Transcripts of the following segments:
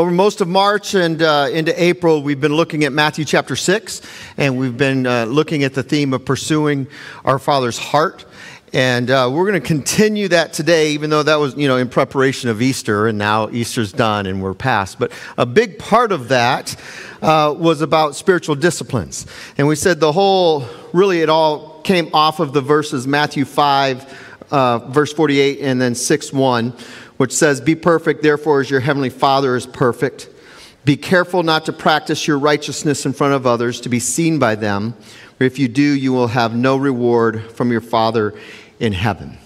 over most of March and uh, into April, we've been looking at Matthew chapter 6, and we've been uh, looking at the theme of pursuing our Father's heart. And uh, we're going to continue that today, even though that was, you know, in preparation of Easter, and now Easter's done and we're past. But a big part of that uh, was about spiritual disciplines. And we said the whole, really, it all came off of the verses Matthew 5, uh, verse 48, and then 6 1 which says, Be perfect, therefore, as your heavenly Father is perfect. Be careful not to practice your righteousness in front of others to be seen by them. For if you do, you will have no reward from your Father in heaven.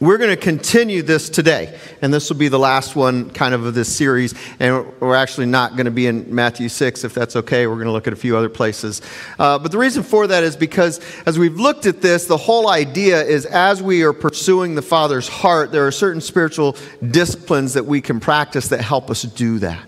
We're going to continue this today, and this will be the last one kind of of this series. And we're actually not going to be in Matthew 6, if that's okay. We're going to look at a few other places. Uh, but the reason for that is because as we've looked at this, the whole idea is as we are pursuing the Father's heart, there are certain spiritual disciplines that we can practice that help us do that.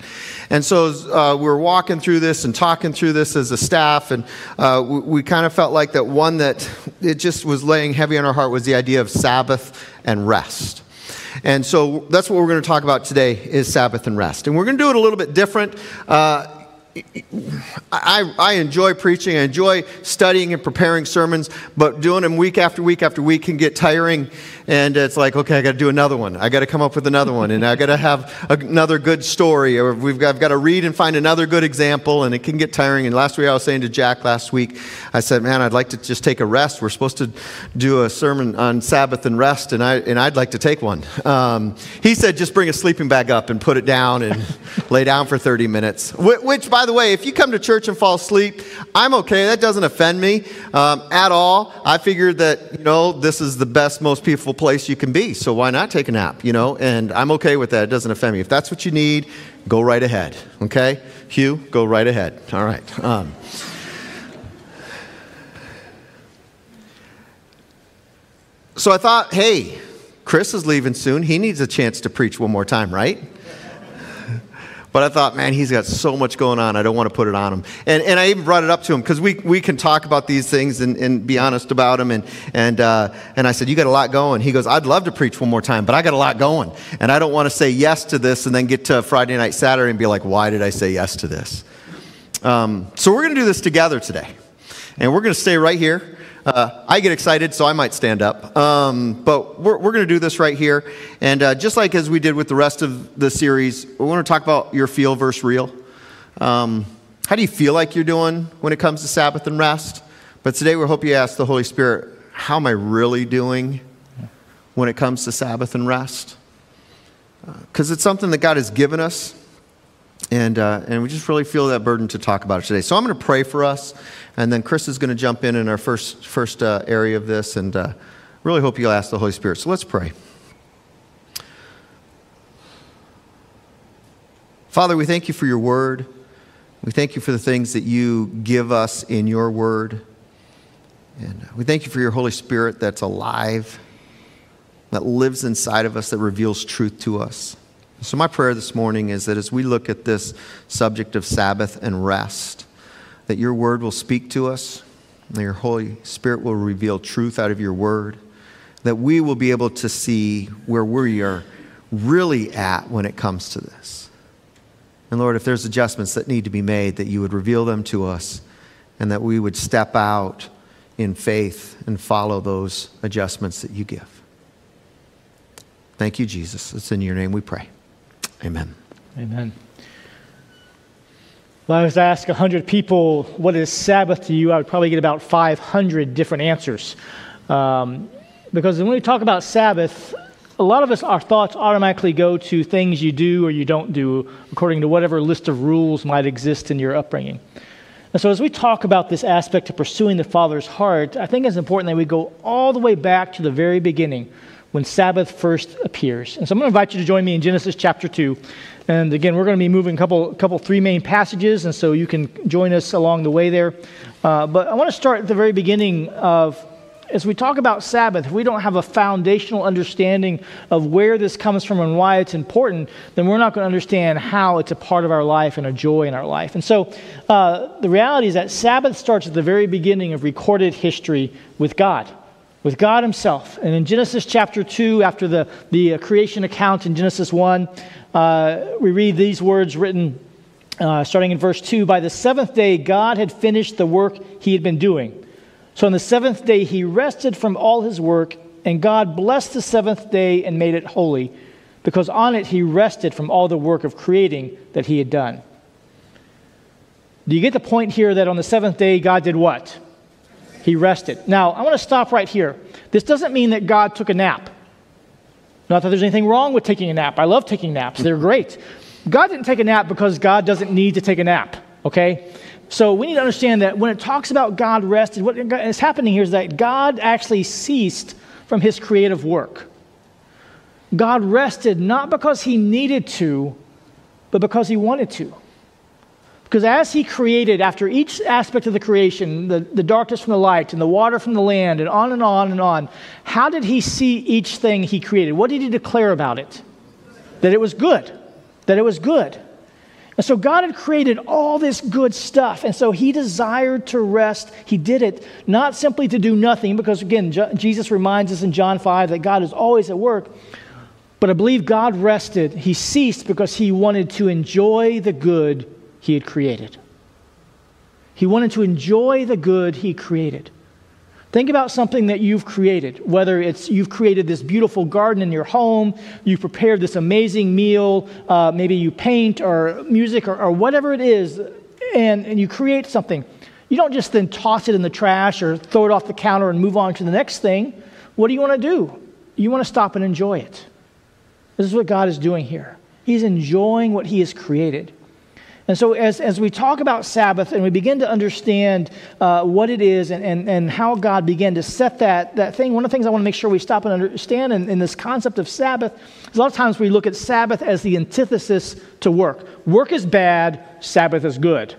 And so uh, we were walking through this and talking through this as a staff, and uh, we, we kind of felt like that one that it just was laying heavy on our heart was the idea of Sabbath and rest. And so that's what we're going to talk about today is Sabbath and rest. And we're going to do it a little bit different. Uh, I, I enjoy preaching, I enjoy studying and preparing sermons, but doing them week after week after week can get tiring and it's like, okay, I got to do another one. I got to come up with another one, and I got to have another good story, or we've got, I've got to read and find another good example, and it can get tiring. And last week, I was saying to Jack last week, I said, man, I'd like to just take a rest. We're supposed to do a sermon on Sabbath and rest, and, I, and I'd like to take one. Um, he said, just bring a sleeping bag up and put it down and lay down for 30 minutes. Which, by the way, if you come to church and fall asleep, I'm okay. That doesn't offend me um, at all. I figured that, you know, this is the best, most peaceful place you can be. So why not take a nap, you know? And I'm okay with that. It doesn't offend me. If that's what you need, go right ahead, okay? Hugh, go right ahead. All right. Um, so I thought, hey, Chris is leaving soon. He needs a chance to preach one more time, right? But I thought, man, he's got so much going on. I don't want to put it on him. And, and I even brought it up to him because we, we can talk about these things and, and be honest about them. And, and, uh, and I said, You got a lot going. He goes, I'd love to preach one more time, but I got a lot going. And I don't want to say yes to this and then get to Friday night, Saturday and be like, Why did I say yes to this? Um, so we're going to do this together today. And we're going to stay right here. Uh, I get excited, so I might stand up. Um, but we're, we're going to do this right here. And uh, just like as we did with the rest of the series, we want to talk about your feel versus real. Um, how do you feel like you're doing when it comes to Sabbath and rest? But today we hope you ask the Holy Spirit, how am I really doing when it comes to Sabbath and rest? Because uh, it's something that God has given us. And, uh, and we just really feel that burden to talk about it today. So I'm going to pray for us, and then Chris is going to jump in in our first, first uh, area of this, and uh, really hope you'll ask the Holy Spirit. So let's pray. Father, we thank you for your word. We thank you for the things that you give us in your word. And we thank you for your Holy Spirit that's alive, that lives inside of us, that reveals truth to us. So, my prayer this morning is that as we look at this subject of Sabbath and rest, that your word will speak to us, that your Holy Spirit will reveal truth out of your word, that we will be able to see where we are really at when it comes to this. And Lord, if there's adjustments that need to be made, that you would reveal them to us and that we would step out in faith and follow those adjustments that you give. Thank you, Jesus. It's in your name we pray. Amen. Amen. Well, I was asked 100 people, what is Sabbath to you? I would probably get about 500 different answers. Um, because when we talk about Sabbath, a lot of us, our thoughts automatically go to things you do or you don't do according to whatever list of rules might exist in your upbringing. And so, as we talk about this aspect of pursuing the Father's heart, I think it's important that we go all the way back to the very beginning when Sabbath first appears. And so I'm going to invite you to join me in Genesis chapter 2. And again, we're going to be moving a couple, couple three main passages, and so you can join us along the way there. Uh, but I want to start at the very beginning of, as we talk about Sabbath, if we don't have a foundational understanding of where this comes from and why it's important, then we're not going to understand how it's a part of our life and a joy in our life. And so uh, the reality is that Sabbath starts at the very beginning of recorded history with God. With God Himself. And in Genesis chapter 2, after the, the uh, creation account in Genesis 1, uh, we read these words written uh, starting in verse 2 By the seventh day, God had finished the work He had been doing. So on the seventh day, He rested from all His work, and God blessed the seventh day and made it holy, because on it He rested from all the work of creating that He had done. Do you get the point here that on the seventh day, God did what? He rested. Now, I want to stop right here. This doesn't mean that God took a nap. Not that there's anything wrong with taking a nap. I love taking naps, they're great. God didn't take a nap because God doesn't need to take a nap, okay? So we need to understand that when it talks about God rested, what is happening here is that God actually ceased from his creative work. God rested not because he needed to, but because he wanted to. Because as he created, after each aspect of the creation, the, the darkness from the light, and the water from the land, and on and on and on, how did he see each thing he created? What did he declare about it? That it was good. That it was good. And so God had created all this good stuff. And so he desired to rest. He did it not simply to do nothing, because again, Jesus reminds us in John 5 that God is always at work. But I believe God rested. He ceased because he wanted to enjoy the good he had created. He wanted to enjoy the good he created. Think about something that you've created, whether it's you've created this beautiful garden in your home, you've prepared this amazing meal, uh, maybe you paint or music or, or whatever it is, and, and you create something. You don't just then toss it in the trash or throw it off the counter and move on to the next thing. What do you want to do? You want to stop and enjoy it. This is what God is doing here. He's enjoying what He has created. And so, as, as we talk about Sabbath and we begin to understand uh, what it is and, and, and how God began to set that, that thing, one of the things I want to make sure we stop and understand in, in this concept of Sabbath is a lot of times we look at Sabbath as the antithesis to work. Work is bad, Sabbath is good.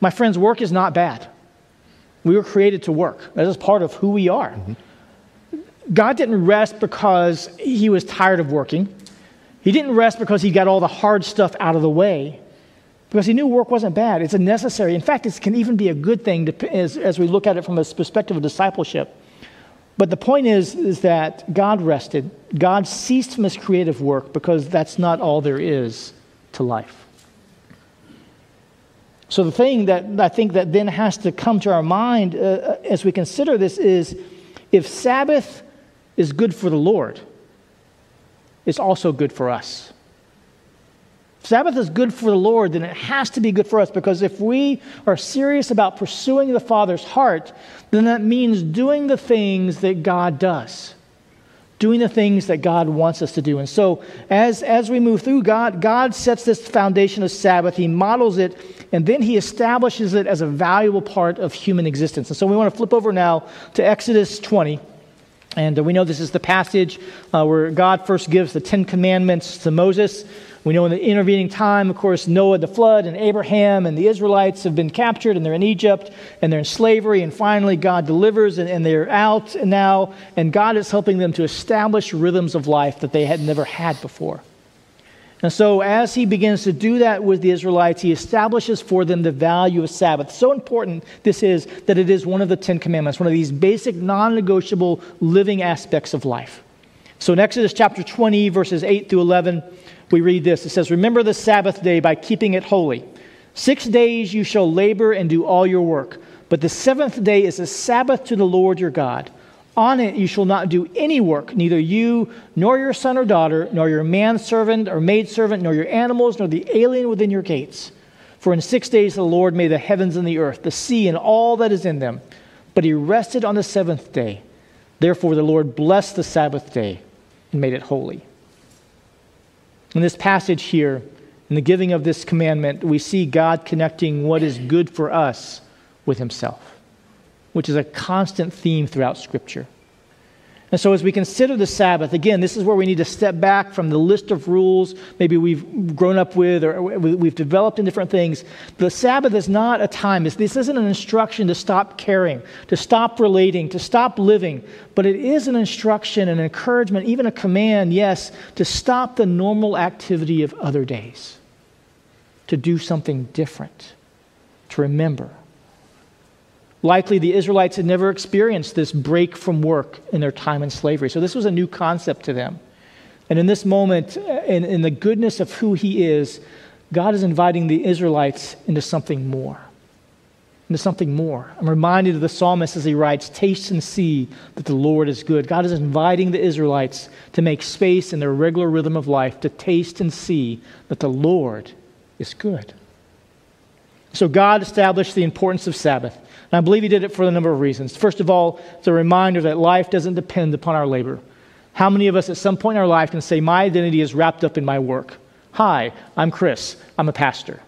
My friends, work is not bad. We were created to work, that is part of who we are. Mm-hmm. God didn't rest because he was tired of working. He didn't rest because he got all the hard stuff out of the way, because he knew work wasn't bad. It's a necessary. In fact, it can even be a good thing to, as, as we look at it from a perspective of discipleship. But the point is, is that God rested. God ceased from his creative work because that's not all there is to life. So the thing that I think that then has to come to our mind uh, uh as we consider this is if Sabbath is good for the Lord, is also good for us. Sabbath is good for the Lord, then it has to be good for us because if we are serious about pursuing the Father's heart, then that means doing the things that God does, doing the things that God wants us to do. And so, as, as we move through, God, God sets this foundation of Sabbath, He models it, and then He establishes it as a valuable part of human existence. And so, we want to flip over now to Exodus 20. And uh, we know this is the passage uh, where God first gives the Ten Commandments to Moses. We know in the intervening time, of course, Noah, the flood, and Abraham and the Israelites have been captured and they're in Egypt and they're in slavery. And finally, God delivers and, and they're out now. And God is helping them to establish rhythms of life that they had never had before. And so, as he begins to do that with the Israelites, he establishes for them the value of Sabbath. So important this is that it is one of the Ten Commandments, one of these basic, non negotiable living aspects of life. So, in Exodus chapter 20, verses 8 through 11, we read this It says, Remember the Sabbath day by keeping it holy. Six days you shall labor and do all your work, but the seventh day is a Sabbath to the Lord your God. On it you shall not do any work, neither you, nor your son or daughter, nor your manservant or maidservant, nor your animals, nor the alien within your gates. For in six days the Lord made the heavens and the earth, the sea, and all that is in them. But he rested on the seventh day. Therefore the Lord blessed the Sabbath day and made it holy. In this passage here, in the giving of this commandment, we see God connecting what is good for us with himself which is a constant theme throughout Scripture. And so, as we consider the Sabbath, again, this is where we need to step back from the list of rules maybe we've grown up with or we've developed in different things. The Sabbath is not a time, this isn't an instruction to stop caring, to stop relating, to stop living, but it is an instruction, an encouragement, even a command, yes, to stop the normal activity of other days, to do something different, to remember Likely, the Israelites had never experienced this break from work in their time in slavery. So, this was a new concept to them. And in this moment, uh, in, in the goodness of who He is, God is inviting the Israelites into something more. Into something more. I'm reminded of the psalmist as he writes, Taste and see that the Lord is good. God is inviting the Israelites to make space in their regular rhythm of life to taste and see that the Lord is good. So, God established the importance of Sabbath. And I believe He did it for a number of reasons. First of all, it's a reminder that life doesn't depend upon our labor. How many of us at some point in our life can say, My identity is wrapped up in my work? Hi, I'm Chris. I'm a pastor.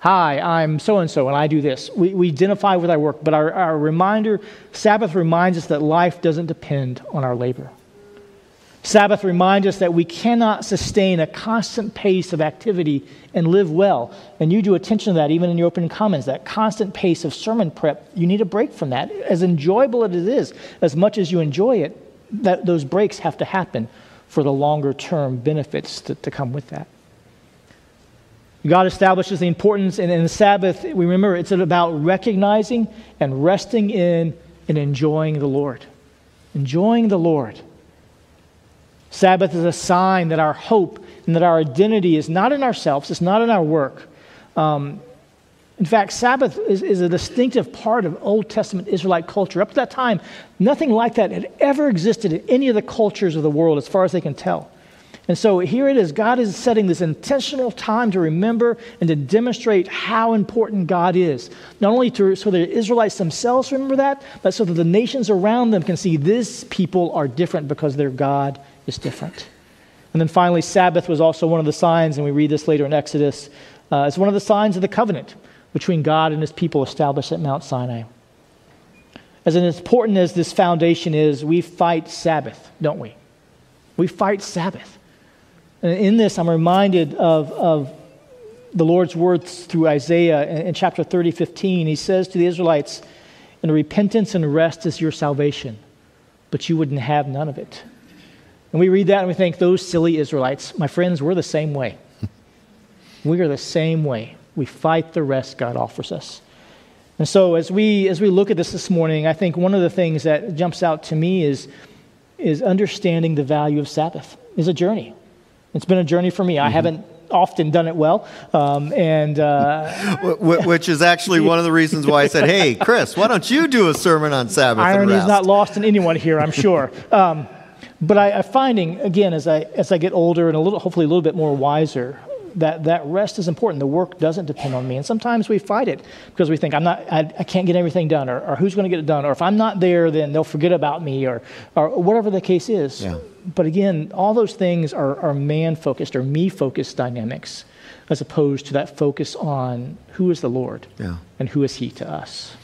Hi, I'm so and so, and I do this. We, we identify with our work, but our, our reminder, Sabbath reminds us that life doesn't depend on our labor. Sabbath reminds us that we cannot sustain a constant pace of activity and live well. And you drew attention to that even in your opening comments that constant pace of sermon prep. You need a break from that. As enjoyable as it is, as much as you enjoy it, that, those breaks have to happen for the longer term benefits to, to come with that. God establishes the importance, and in the Sabbath, we remember it's about recognizing and resting in and enjoying the Lord. Enjoying the Lord. Sabbath is a sign that our hope and that our identity is not in ourselves, it's not in our work. Um, in fact, Sabbath is, is, a distinctive part of Old Testament Israelite culture. Up to that time, nothing like that had ever existed in any of the cultures of the world, as far as they can tell. And so here it is God is setting this intentional time to remember and to demonstrate how important God is. Not only to, so that the Israelites themselves remember that, but so that the nations around them can see these people are different because their God is different. And then finally, Sabbath was also one of the signs, and we read this later in Exodus, uh, it's one of the signs of the covenant between God and his people established at Mount Sinai. As important as this foundation is, we fight Sabbath, don't we? We fight Sabbath. And in this, I'm reminded of, of the Lord's words through Isaiah in, in chapter 30, 15. He says to the Israelites, And repentance and rest is your salvation, but you wouldn't have none of it. And we read that and we think, those silly Israelites. My friends, we're the same way. we are the same way. We fight the rest God offers us. And so as we as we look at this this morning, I think one of the things that jumps out to me is is understanding the value of Sabbath. Is a journey. It's been a journey for me. Mm-hmm. I haven't often done it well. Um, and uh, which is actually one of the reasons why I said, "Hey, Chris, why don't you do a sermon on Sabbath?" Irony is not lost in anyone here, I'm sure. Um, but I, am finding, again, as I, as I get older and a little, hopefully a little bit more wiser, that, that rest is important. The work doesn't depend on me. And sometimes we fight it because we think, I'm not, I, I can't get everything done, or, or who's going to get it done, or if I'm not there, then they'll forget about me, or, or whatever the case is. Yeah. But again, all those things are, are man focused or me focused dynamics as opposed to that focus on who is the Lord yeah. and who is He to us.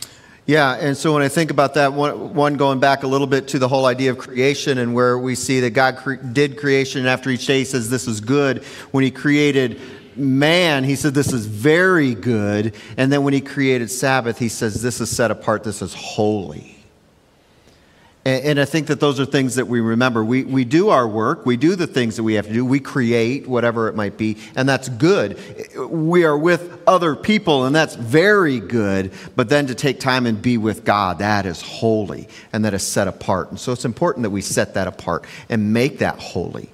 Yeah, and so when I think about that, one, one, going back a little bit to the whole idea of creation and where we see that God cre- did creation, and after each day he says this is good. When he created man, he said this is very good. And then when he created Sabbath, he says this is set apart, this is holy. And, and, I think that those are things that we remember. We, we do our work, we do the things that we have to do, we create, whatever it might be, and that's good. We are with other people, and that's very good. But then to take time and be with God, that is holy, and that is set apart. And so it's important that we set that apart and make that holy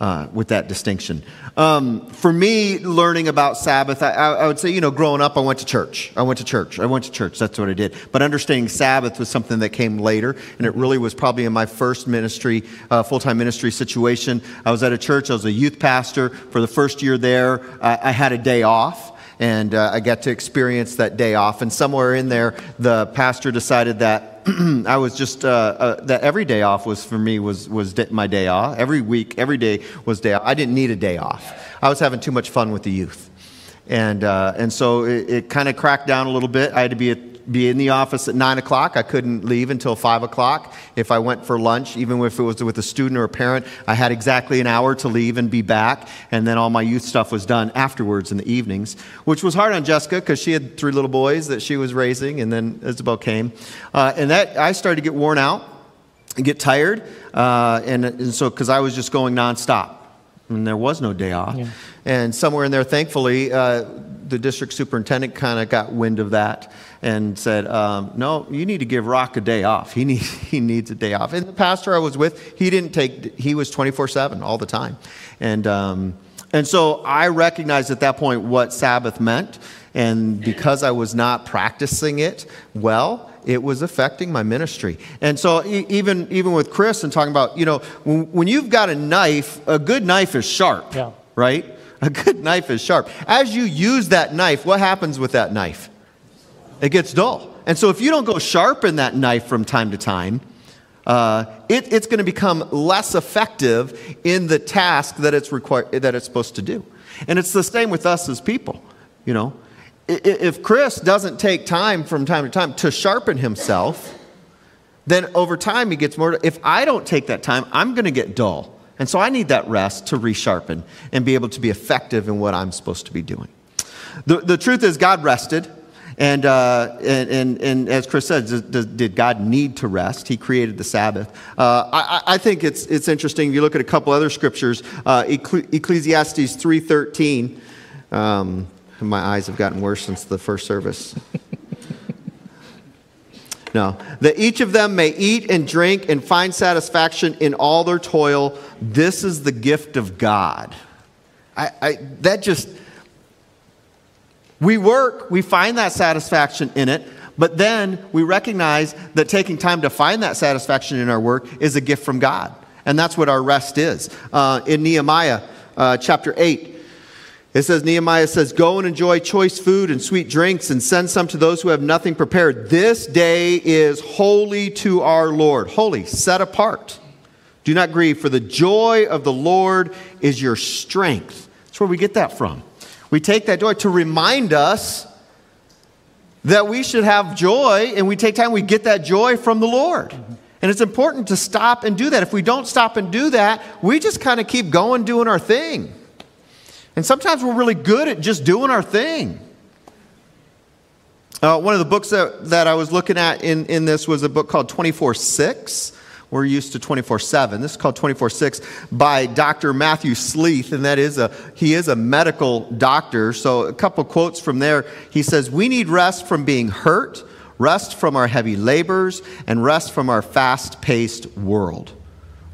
uh, with that distinction. Um, for me, learning about Sabbath, I, I, would say, you know, growing up, I went to church. I went to church. I went to church. That's what I did. But understanding Sabbath was something that came later, and it really was probably in my first ministry, uh, full time ministry situation. I was at a church, I was a youth pastor. For the first year there, I, I had a day off and uh, I got to experience that day off. And somewhere in there, the pastor decided that I was just uh, uh, that every day off was for me was was my day off. Every week, every day was day off. I didn't need a day off. I was having too much fun with the youth, and uh, and so it, it kind of cracked down a little bit. I had to be be in the office at 9 o'clock. I couldn't leave until 5 o'clock. If I went for lunch, even if it was with a student or a parent, I had exactly an hour to leave and be back. And then all my youth stuff was done afterwards in the evenings, which was hard on Jessica because she had three little boys that she was raising. And then Isabel came. Uh, and that I started to get worn out and get tired. Uh, and, and so, because I was just going nonstop and there was no day off. Yeah. And somewhere in there, thankfully, uh, the district superintendent kind of got wind of that and said, um, No, you need to give Rock a day off. He, need, he needs a day off. And the pastor I was with, he didn't take, he was 24 7 all the time. And, um, and so I recognized at that point what Sabbath meant. And because I was not practicing it well, it was affecting my ministry. And so even, even with Chris and talking about, you know, when, when you've got a knife, a good knife is sharp, yeah. right? A good knife is sharp. As you use that knife, what happens with that knife? It gets dull. And so if you don't go sharpen that knife from time to time, uh, it, it's going to become less effective in the task that it's, required, that it's supposed to do. And it's the same with us as people. You know, if Chris doesn't take time from time to time to sharpen himself, then over time he gets more. If I don't take that time, I'm going to get dull. And so I need that rest to resharpen and be able to be effective in what I'm supposed to be doing. The, the truth is, God rested. And, uh, and, and, and, as Chris said, did, did, God need to rest? He created the Sabbath. Uh, I, I, think it's, it's interesting. If you look at a couple other scriptures, uh, Ecclesiastes 3.13, um, my eyes have gotten worse since the first service. no. That each of them may eat and drink and find satisfaction in all their toil. This is the gift of God. I, I, that just, we work, we find that satisfaction in it, but then we recognize that taking time to find that satisfaction in our work is a gift from God. And that's what our rest is. Uh, in Nehemiah uh, chapter 8, it says, Nehemiah says, Go and enjoy choice food and sweet drinks and send some to those who have nothing prepared. This day is holy to our Lord. Holy, set apart. Do not grieve, for the joy of the Lord is your strength. That's where we get that from. We take that joy to remind us that we should have joy, and we take time, we get that joy from the Lord. And it's important to stop and do that. If we don't stop and do that, we just kind of keep going doing our thing. And sometimes we're really good at just doing our thing. Uh, one of the books that, that I was looking at in, in this was a book called 24 6. We're used to 24 7. This is called 24 6 by Dr. Matthew Sleeth, and that is a, he is a medical doctor. So, a couple quotes from there. He says, We need rest from being hurt, rest from our heavy labors, and rest from our fast paced world.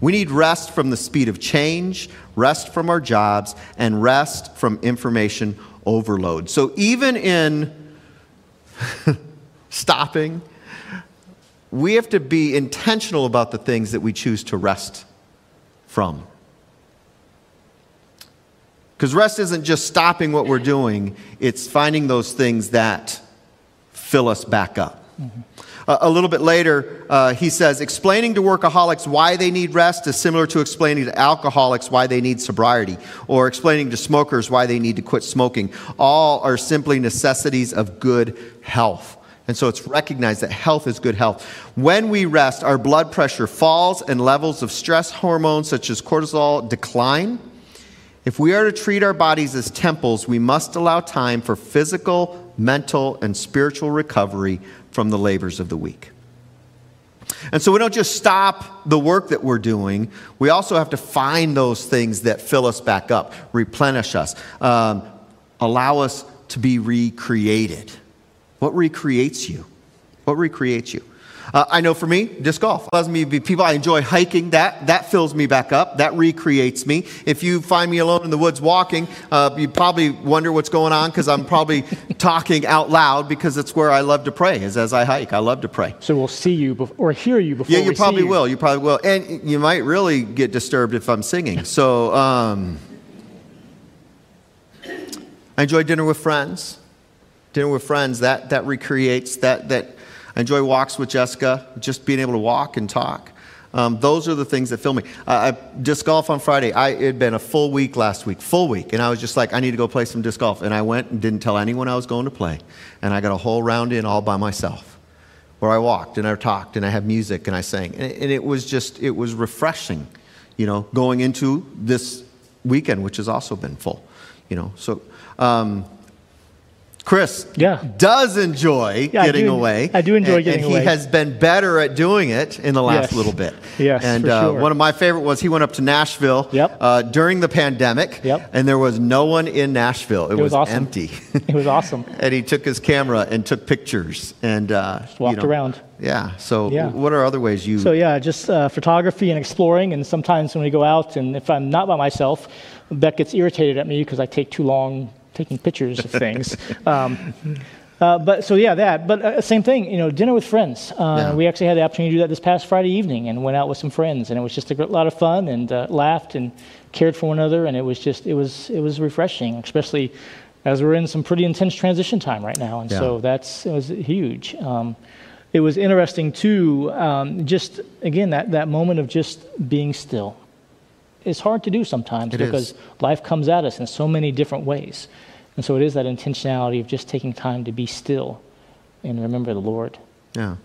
We need rest from the speed of change, rest from our jobs, and rest from information overload. So even in stopping, we have to be intentional about the things that we choose to rest from. Because rest isn't just stopping what we're doing, it's finding those things that fill us back up. Mm-hmm. Uh, a little bit later, uh, he says, explaining to workaholics why they need rest is similar to explaining to alcoholics why they need sobriety, or explaining to smokers why they need to quit smoking. All are simply necessities of good health. And so it's recognized that health is good health. When we rest, our blood pressure falls and levels of stress hormones such as cortisol decline. If we are to treat our bodies as temples, we must allow time for physical, mental, and spiritual recovery from the labors of the week. And so we don't just stop the work that we're doing, we also have to find those things that fill us back up, replenish us, um, allow us to be recreated. What recreates you? What recreates you? Uh, I know for me, disc golf allows me to be people. I enjoy hiking. That that fills me back up. That recreates me. If you find me alone in the woods walking, uh, you probably wonder what's going on because I'm probably talking out loud because it's where I love to pray. Is as I hike, I love to pray. So we'll see you bef- or hear you before. Yeah, you probably you. will. You probably will, and you might really get disturbed if I'm singing. So. Um, I enjoy dinner with friends. Dinner with friends that that recreates that that I enjoy walks with Jessica, just being able to walk and talk. Um, those are the things that fill me. Uh, I disc golf on Friday. I, it had been a full week last week, full week, and I was just like, I need to go play some disc golf. And I went and didn't tell anyone I was going to play, and I got a whole round in all by myself, where I walked and I talked and I had music and I sang, and, and it was just it was refreshing, you know, going into this weekend, which has also been full, you know. So. Um, Chris Yeah. does enjoy Yeah, I getting do- away. I do enjoy and, getting and he has been better at doing it in the last Yes. little bit. Yes, And for uh, sure. one of my favorite was he went up to Nashville Yep. uh, during the pandemic, Yep. and there was no one in Nashville. It, It was awesome. empty. It was awesome. and he took his camera and took pictures and uh, walked you know, around. Yeah. So, Yeah. what are other ways you? So yeah, just uh, photography and exploring. And sometimes when we go out, and if I'm not by myself, Beck gets irritated at me because I take too long taking pictures of things. um, uh, but so yeah, that. But uh, same thing, you know, dinner with friends. Uh, Yeah. We actually had the opportunity to do that this past Friday evening, and went out with some friends, and it was just a lot of fun, and uh, laughed and cared for one another, and it was just it was it was refreshing, especially as we're in some pretty intense transition time right now, and Yeah. so that's it was huge. Um, it was interesting too, um, just again that that moment of just being still. It's hard to do sometimes It is. because life comes at us in so many different ways. And so it is that intentionality of just taking time to be still and remember the Lord. Yeah.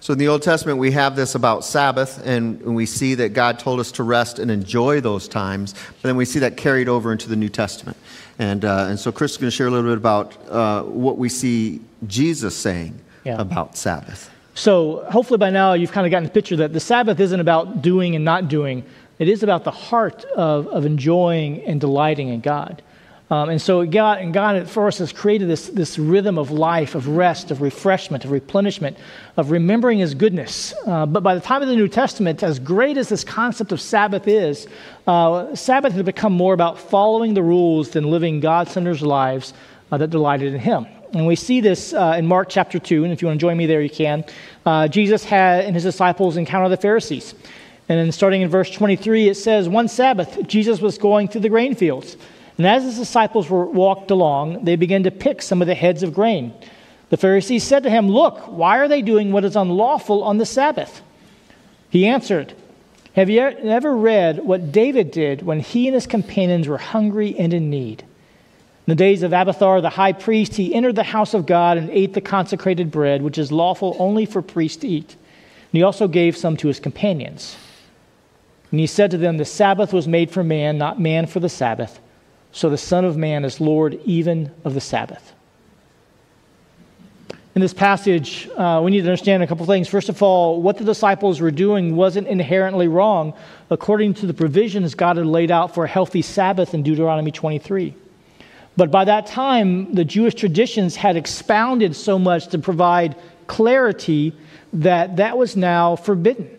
So in the Old Testament, we have this about Sabbath, and we see that God told us to rest and enjoy those times. But then we see that carried over into the New Testament. And, uh, and so Chris is going to share a little bit about uh, what we see Jesus saying Yeah. about Sabbath. So hopefully by now you've kind of gotten the picture that the Sabbath isn't about doing and not doing. It is about the heart of, of enjoying and delighting in God. Um, and so God and God for us has created this, this rhythm of life, of rest, of refreshment, of replenishment, of remembering His goodness. Uh, but by the time of the New Testament, as great as this concept of Sabbath is, uh, Sabbath has become more about following the rules than living God-centered lives uh, that delighted in Him. And we see this uh, in Mark chapter 2, and if you want to join me there, you can. Uh, Jesus had and his disciples encounter the Pharisees. And then starting in verse 23, it says, One Sabbath, Jesus was going through the grain fields. And as his disciples were walked along, they began to pick some of the heads of grain. The Pharisees said to him, Look, why are they doing what is unlawful on the Sabbath? He answered, Have you ever read what David did when he and his companions were hungry and in need? In the days of Abiathar the high priest, he entered the house of God and ate the consecrated bread, which is lawful only for priests to eat. And he also gave some to his companions. And he said to them, The Sabbath was made for man, not man for the Sabbath. So the Son of Man is Lord even of the Sabbath. In this passage, uh, we need to understand a couple things. First of all, what the disciples were doing wasn't inherently wrong according to the provisions God had laid out for a healthy Sabbath in Deuteronomy 23. But by that time, the Jewish traditions had expounded so much to provide clarity that that was now forbidden.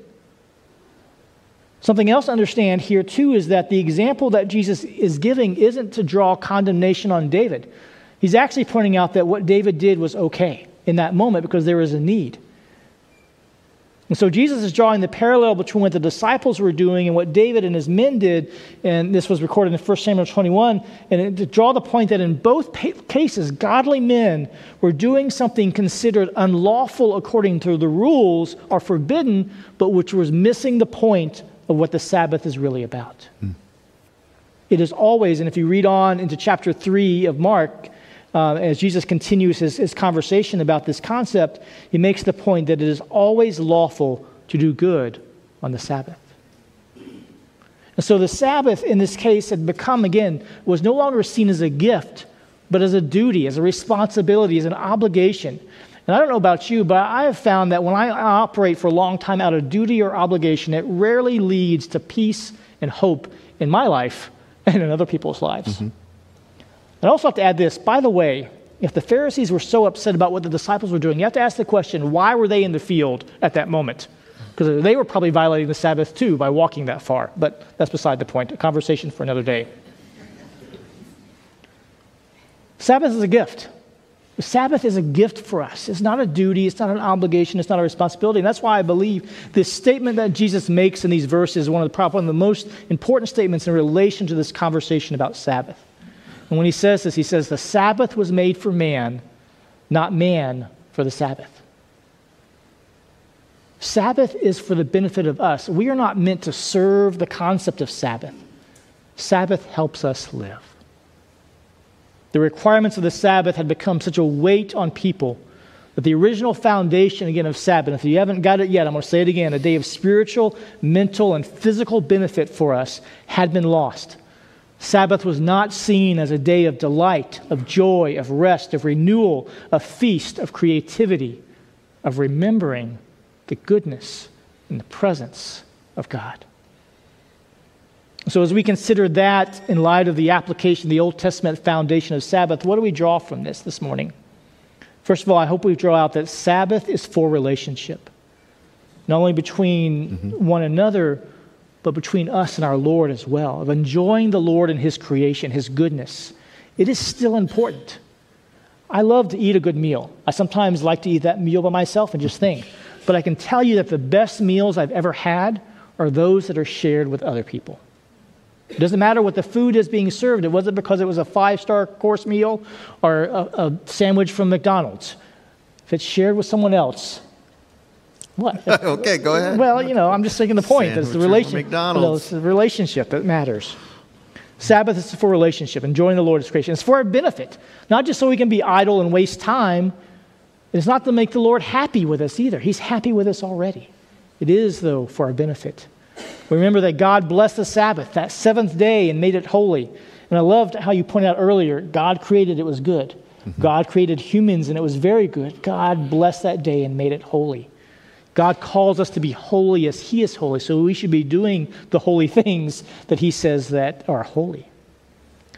Something else to understand here, too, is that the example that Jesus is giving isn't to draw condemnation on David. He's actually pointing out that what David did was okay in that moment because there was a need. And so Jesus is drawing the parallel between what the disciples were doing and what David and his men did. And this was recorded in 1 Samuel 21. And to draw the point that in both cases, godly men were doing something considered unlawful according to the rules or forbidden, but which was missing the point of what the Sabbath is really about. It is always, and if you read on into chapter 3 of Mark, uh, as Jesus continues his, his conversation about this concept, he makes the point that it is always lawful to do good on the Sabbath. And so the Sabbath in this case had become, again, was no longer seen as a gift, but as a duty, as a responsibility, as an obligation. And I don't know about you, but I have found that when I operate for a long time out of duty or obligation, it rarely leads to peace and hope in my life and in other people's lives. Mm-hmm. I also have to add this by the way, if the Pharisees were so upset about what the disciples were doing, you have to ask the question why were they in the field at that moment? Because they were probably violating the Sabbath too by walking that far. But that's beside the point, a conversation for another day. Sabbath is a gift. The Sabbath is a gift for us. It's not a duty, it's not an obligation, it's not a responsibility. And that's why I believe this statement that Jesus makes in these verses is one of the, probably one of the most important statements in relation to this conversation about Sabbath. And when he says this, he says, The Sabbath was made for man, not man for the Sabbath. Sabbath is for the benefit of us. We are not meant to serve the concept of Sabbath. Sabbath helps us live. The requirements of the Sabbath had become such a weight on people that the original foundation, again, of Sabbath, if you haven't got it yet, I'm going to say it again a day of spiritual, mental, and physical benefit for us had been lost. Sabbath was not seen as a day of delight, of joy, of rest, of renewal, of feast, of creativity, of remembering the goodness and the presence of God. So, as we consider that in light of the application of the Old Testament foundation of Sabbath, what do we draw from this this morning? First of all, I hope we draw out that Sabbath is for relationship, not only between mm-hmm. one another, but between us and our Lord as well, of enjoying the Lord and His creation, His goodness. It is still important. I love to eat a good meal. I sometimes like to eat that meal by myself and just think. But I can tell you that the best meals I've ever had are those that are shared with other people. It doesn't matter what the food is being served. It wasn't because it was a five star course meal or a, a, sandwich from McDonald's. If it's shared with someone else, what? okay, go ahead. Well, you know, I'm just taking the point. It's the, relation, McDonald's. it's the relationship that matters. Sabbath is for relationship, enjoying the Lord's creation. It's for our benefit, not just so we can be idle and waste time. It's not to make the Lord happy with us either. He's happy with us already. It is, though, for our benefit. We remember that God blessed the Sabbath, that seventh day, and made it holy. And I loved how you pointed out earlier God created, it was good. Mm-hmm. God created humans, and it was very good. God blessed that day and made it holy. God calls us to be holy as He is holy, so we should be doing the holy things that He says that are holy.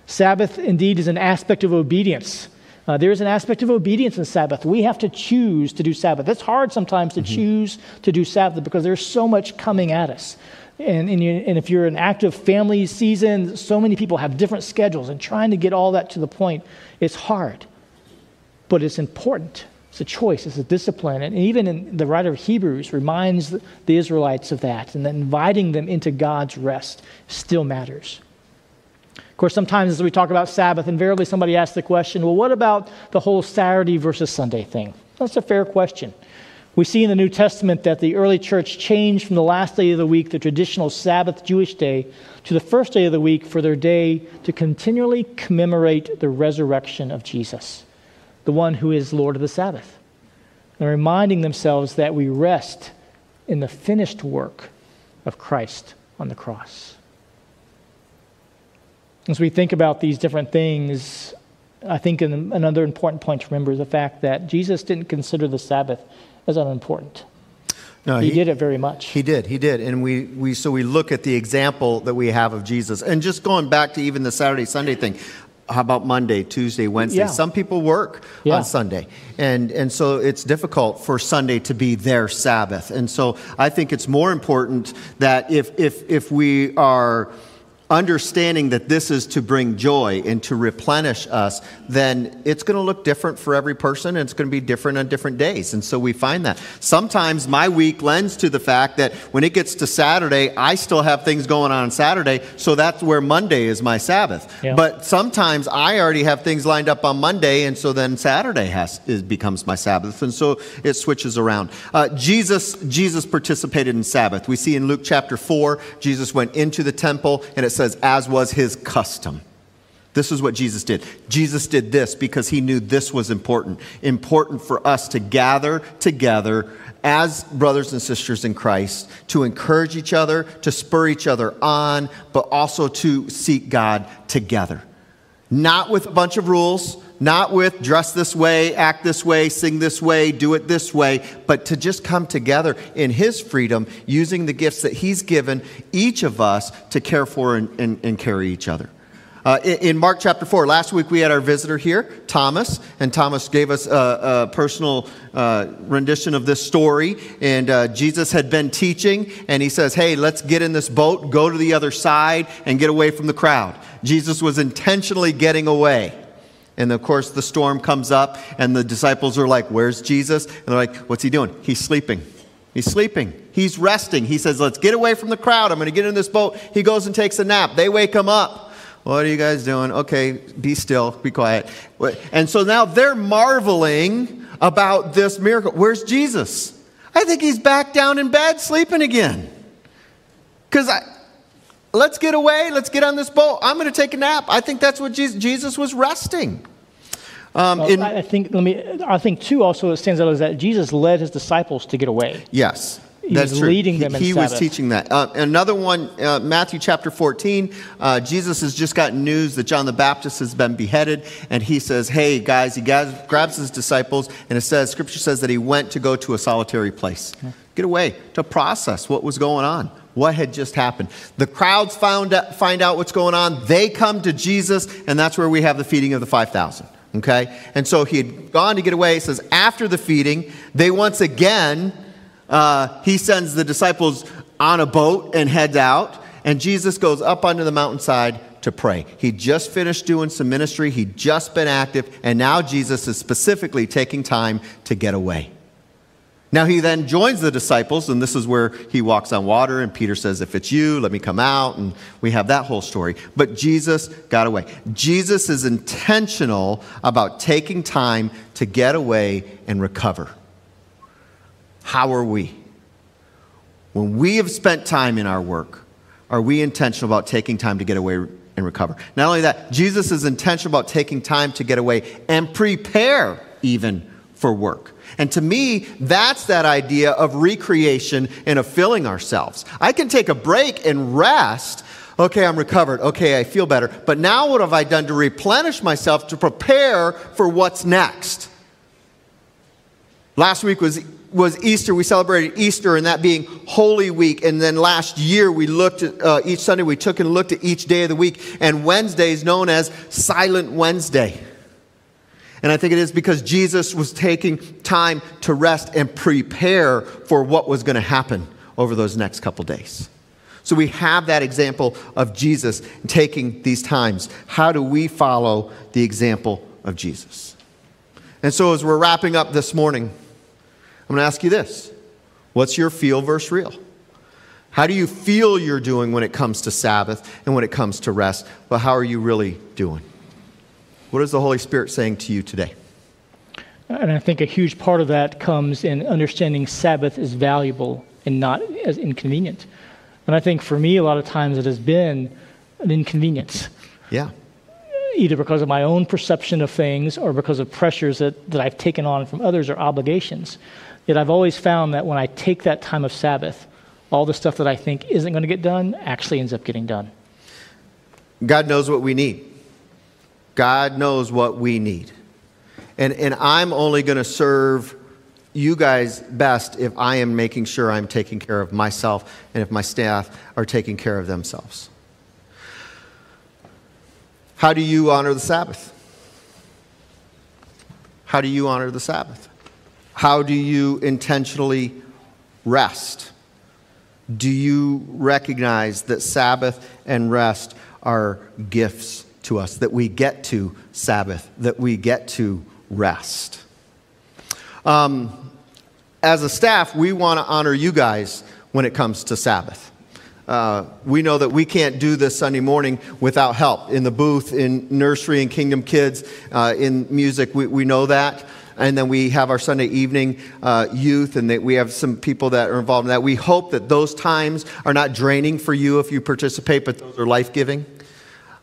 Sabbath, indeed, is an aspect of obedience. Uh, there is an aspect of obedience in Sabbath. We have to choose to do Sabbath. It's hard sometimes to mm-hmm. choose to do Sabbath because there's so much coming at us. And, and, you, and, if you're an active family season, so many people have different schedules, and trying to get all that to the point, is hard. But it's important. It's a choice, it's a discipline. And even in the writer of Hebrews reminds the Israelites of that, and that inviting them into God's rest still matters. Of course, sometimes as we talk about Sabbath, invariably somebody asks the question, well, what about the whole Saturday versus Sunday thing? That's a fair question. We see in the New Testament that the early church changed from the last day of the week, the traditional Sabbath Jewish day, to the first day of the week for their day to continually commemorate the resurrection of Jesus, the one who is Lord of the Sabbath, and reminding themselves that we rest in the finished work of Christ on the cross. As we think about these different things, I think another important point to remember is the fact that Jesus didn't consider the Sabbath as unimportant. No, he, he, did it very much. He did. He did. And we, we so we look at the example that we have of Jesus. And just going back to even the Saturday Sunday thing. How about Monday, Tuesday, Wednesday? Yeah. Some people work yeah. on Sunday. And and so it's difficult for Sunday to be their Sabbath. And so I think it's more important that if if if we are understanding that this is to bring joy and to replenish us, then it's going to look different for every person and it's going to be different on different days. And so we find that. Sometimes my week lends to the fact that when it gets to Saturday, I still have things going on, on Saturday, so that's where Monday is my Sabbath. Yeah. But sometimes I already have things lined up on Monday, and so then Saturday has is, becomes my Sabbath. And so it switches around. Uh, Jesus, Jesus participated in Sabbath. We see in Luke chapter 4, Jesus went into the temple and it says, as was his custom. This is what Jesus did. Jesus did this because he knew this was important. Important for us to gather together as brothers and sisters in Christ, to encourage each other, to spur each other on, but also to seek God together. Not with a bunch of rules, not with dress this way, act this way, sing this way, do it this way, but to just come together in His freedom, using the gifts that He's given each of us to care for and, and, and carry each other. Uh, in, in, Mark chapter 4, last week we had our visitor here, Thomas, and Thomas gave us a, a personal uh, rendition of this story. And uh, Jesus had been teaching, and he says, Hey, let's get in this boat, go to the other side, and get away from the crowd. Jesus was intentionally getting away. And of course, the storm comes up, and the disciples are like, Where's Jesus? And they're like, What's he doing? He's sleeping. He's sleeping. He's resting. He says, Let's get away from the crowd. I'm going to get in this boat. He goes and takes a nap. They wake him up. What are you guys doing? Okay, be still, be quiet. And so now they're marveling about this miracle. Where's Jesus? I think he's back down in bed sleeping again. Because I, Let's get away. Let's get on this boat. I'm going to take a nap. I think that's what Jesus, Jesus was resting. Um, well, in, I think let me. I think too. Also, it stands out is that Jesus led his disciples to get away. Yes. He That's was true. leading he, them in he was teaching that. Uh, another one, uh, Matthew chapter 14. Uh, Jesus has just gotten news that John the Baptist has been beheaded, and he says, "Hey guys," he grabs, grabs his disciples, and it says, Scripture says that he went to go to a solitary place, get away to process what was going on, what had just happened. The crowds found out, find out what's going on. They come to Jesus, and that's where we have the feeding of the five thousand. Okay, and so he had gone to get away. It says after the feeding, they once again uh, he sends the disciples on a boat and heads out, and Jesus goes up onto the mountainside to pray. He just finished doing some ministry, he'd just been active, and now Jesus is specifically taking time to get away. Now he then joins the disciples, and this is where he walks on water, and Peter says, If it's you, let me come out, and we have that whole story. But Jesus got away. Jesus is intentional about taking time to get away and recover. How are we? When we have spent time in our work, are we intentional about taking time to get away and recover? Not only that, Jesus is intentional about taking time to get away and prepare even for work. And to me, that's that idea of recreation and of filling ourselves. I can take a break and rest. Okay, I'm recovered. Okay, I feel better. But now what have I done to replenish myself to prepare for what's next? Last week was, was Easter. We celebrated Easter and that being Holy Week. And then last year we looked at uh, each Sunday, we took and looked at each day of the week. And Wednesday is known as Silent Wednesday. And I think it is because Jesus was taking time to rest and prepare for what was going to happen over those next couple days. So we have that example of Jesus taking these times. How do we follow the example of Jesus? And so as we're wrapping up this morning, I'm going to ask you this What's your feel versus real? How do you feel you're doing when it comes to Sabbath and when it comes to rest? But how are you really doing? What is the Holy Spirit saying to you today? And I think a huge part of that comes in understanding Sabbath is valuable and not as inconvenient. And I think for me, a lot of times it has been an inconvenience, Yeah. either because of my own perception of things or because of pressures that, that I've taken on from others or obligations. Yet I've always found that when I take that time of Sabbath, all the stuff that I think isn't going to get done actually ends up getting done. God knows what we need. God knows what we need. And, and I'm only going to serve you guys best if I am making sure I'm taking care of myself and if my staff are taking care of themselves. How do you honor the Sabbath? How do you honor the Sabbath? How do you intentionally rest? Do you recognize that Sabbath and rest are gifts to us, that we get to Sabbath, that we get to rest? Um, as a staff, we want to honor you guys when it comes to Sabbath. Uh, we know that we can't do this Sunday morning without help in the booth, in nursery and Kingdom Kids, uh, in music. We, we know that. And then we have our Sunday evening uh, youth, and we have some people that are involved in that. We hope that those times are not draining for you if you participate, but those are life giving.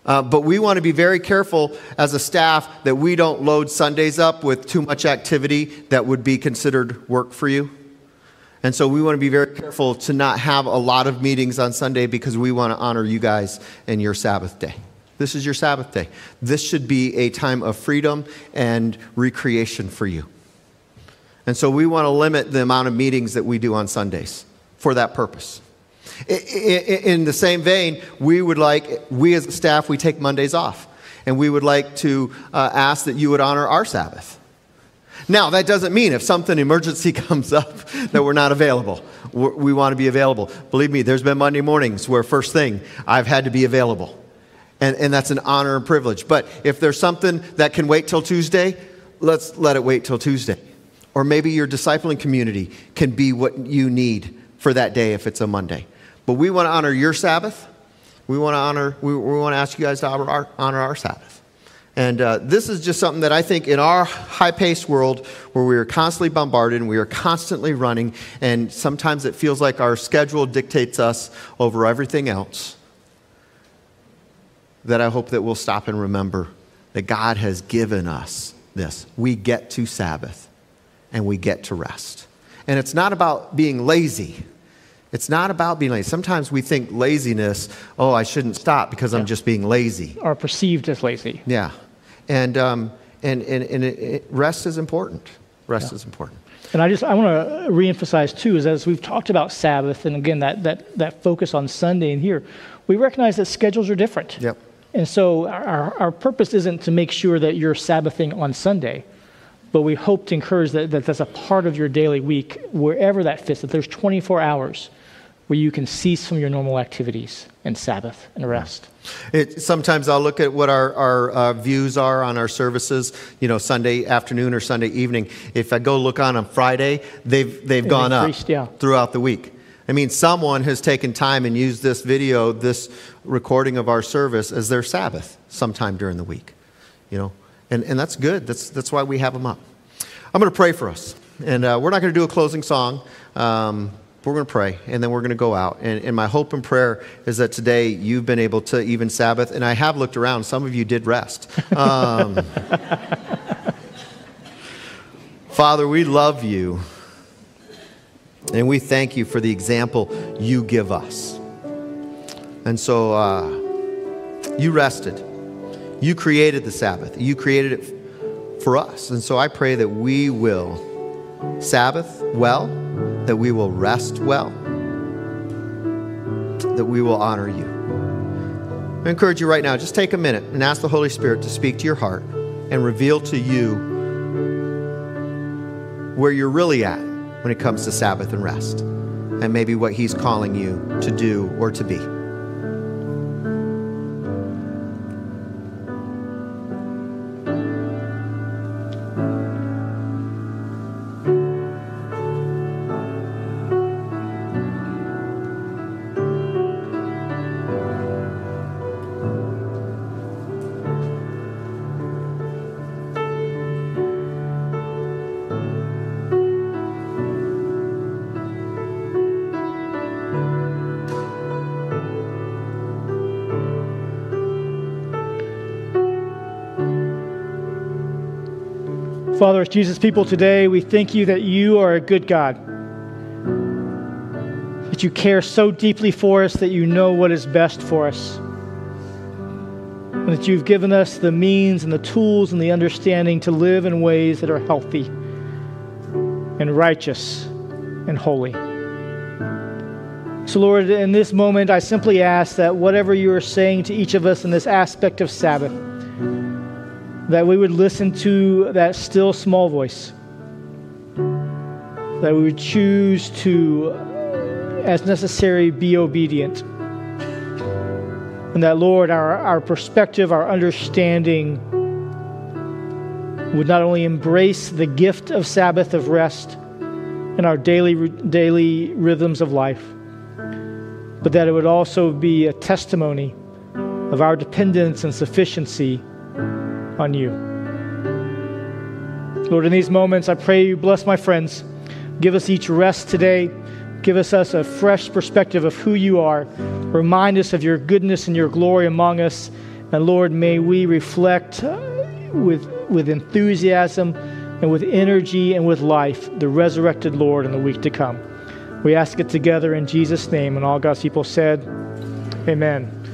Uh, but we want to be very careful as a staff that we don't load Sundays up with too much activity that would be considered work for you. And so we want to be very careful to not have a lot of meetings on Sunday because we want to honor you guys and your Sabbath day. This is your Sabbath day. This should be a time of freedom and recreation for you. And so we want to limit the amount of meetings that we do on Sundays for that purpose. In the same vein, we would like, we as staff, we take Mondays off. And we would like to uh, ask that you would honor our Sabbath. Now, that doesn't mean if something emergency comes up that we're not available. We're, we want to be available. Believe me, there's been Monday mornings where first thing I've had to be available. And, and that's an honor and privilege. But if there's something that can wait till Tuesday, let's let it wait till Tuesday. Or maybe your discipling community can be what you need for that day if it's a Monday. But we want to honor your Sabbath. We want to honor, we, we want to ask you guys to honor our, honor our Sabbath. And uh, this is just something that I think in our high paced world where we are constantly bombarded and we are constantly running, and sometimes it feels like our schedule dictates us over everything else, that I hope that we'll stop and remember that God has given us this. We get to Sabbath and we get to rest. And it's not about being lazy, It's not about being lazy. Sometimes we think laziness, oh, I shouldn't stop because I'm just being lazy. Or perceived as lazy. Yeah. And, um, and, and, and it, it, rest is important. Rest yeah. is important. And I just I want to reemphasize too is as we've talked about Sabbath and again that that that focus on Sunday and here, we recognize that schedules are different. Yep. And so our, our purpose isn't to make sure that you're Sabbathing on Sunday, but we hope to encourage that, that that's a part of your daily week, wherever that fits, that there's 24 hours where you can cease from your normal activities and Sabbath and rest. It, sometimes I'll look at what our, our uh, views are on our services, you know, Sunday afternoon or Sunday evening. If I go look on on Friday, they've, they've gone up yeah. throughout the week. I mean, someone has taken time and used this video, this recording of our service, as their Sabbath sometime during the week, you know, and, and that's good. That's, that's why we have them up. I'm going to pray for us, and uh, we're not going to do a closing song. Um, we're going to pray and then we're going to go out. And, and, my hope and prayer is that today you've been able to even Sabbath. And I have looked around, some of you did rest. Um, Father, we love you. And we thank you for the example you give us. And so uh, you rested. You created the Sabbath. You created it for us. And so I pray that we will Sabbath well that we will rest well, that we will honor you. I encourage you right now, just take a minute and ask the Holy Spirit to speak to your heart and reveal to you where you're really at when it comes to Sabbath and rest, and maybe what He's calling you to do or to be. Father, as Jesus' people today, we thank you that you are a good God. That you care so deeply for us that you know what is best for us. And that you've given us the means and the tools and the understanding to live in ways that are healthy and righteous and holy. So, Lord, in this moment, I simply ask that whatever you are saying to each of us in this aspect of Sabbath, that we would listen to that still small voice, that we would choose to, as necessary, be obedient. And that, Lord, our, our perspective, our understanding would not only embrace the gift of Sabbath, of rest, in our daily, daily rhythms of life, but that it would also be a testimony of our dependence and sufficiency on you. Lord, in these moments, I pray you bless my friends. Give us each rest today. Give us, us a fresh perspective of who you are. Remind us of your goodness and your glory among us. And Lord, may we reflect uh, with, with enthusiasm and with energy and with life the resurrected Lord in the week to come. We ask it together in Jesus' name. And all God's people said, Amen.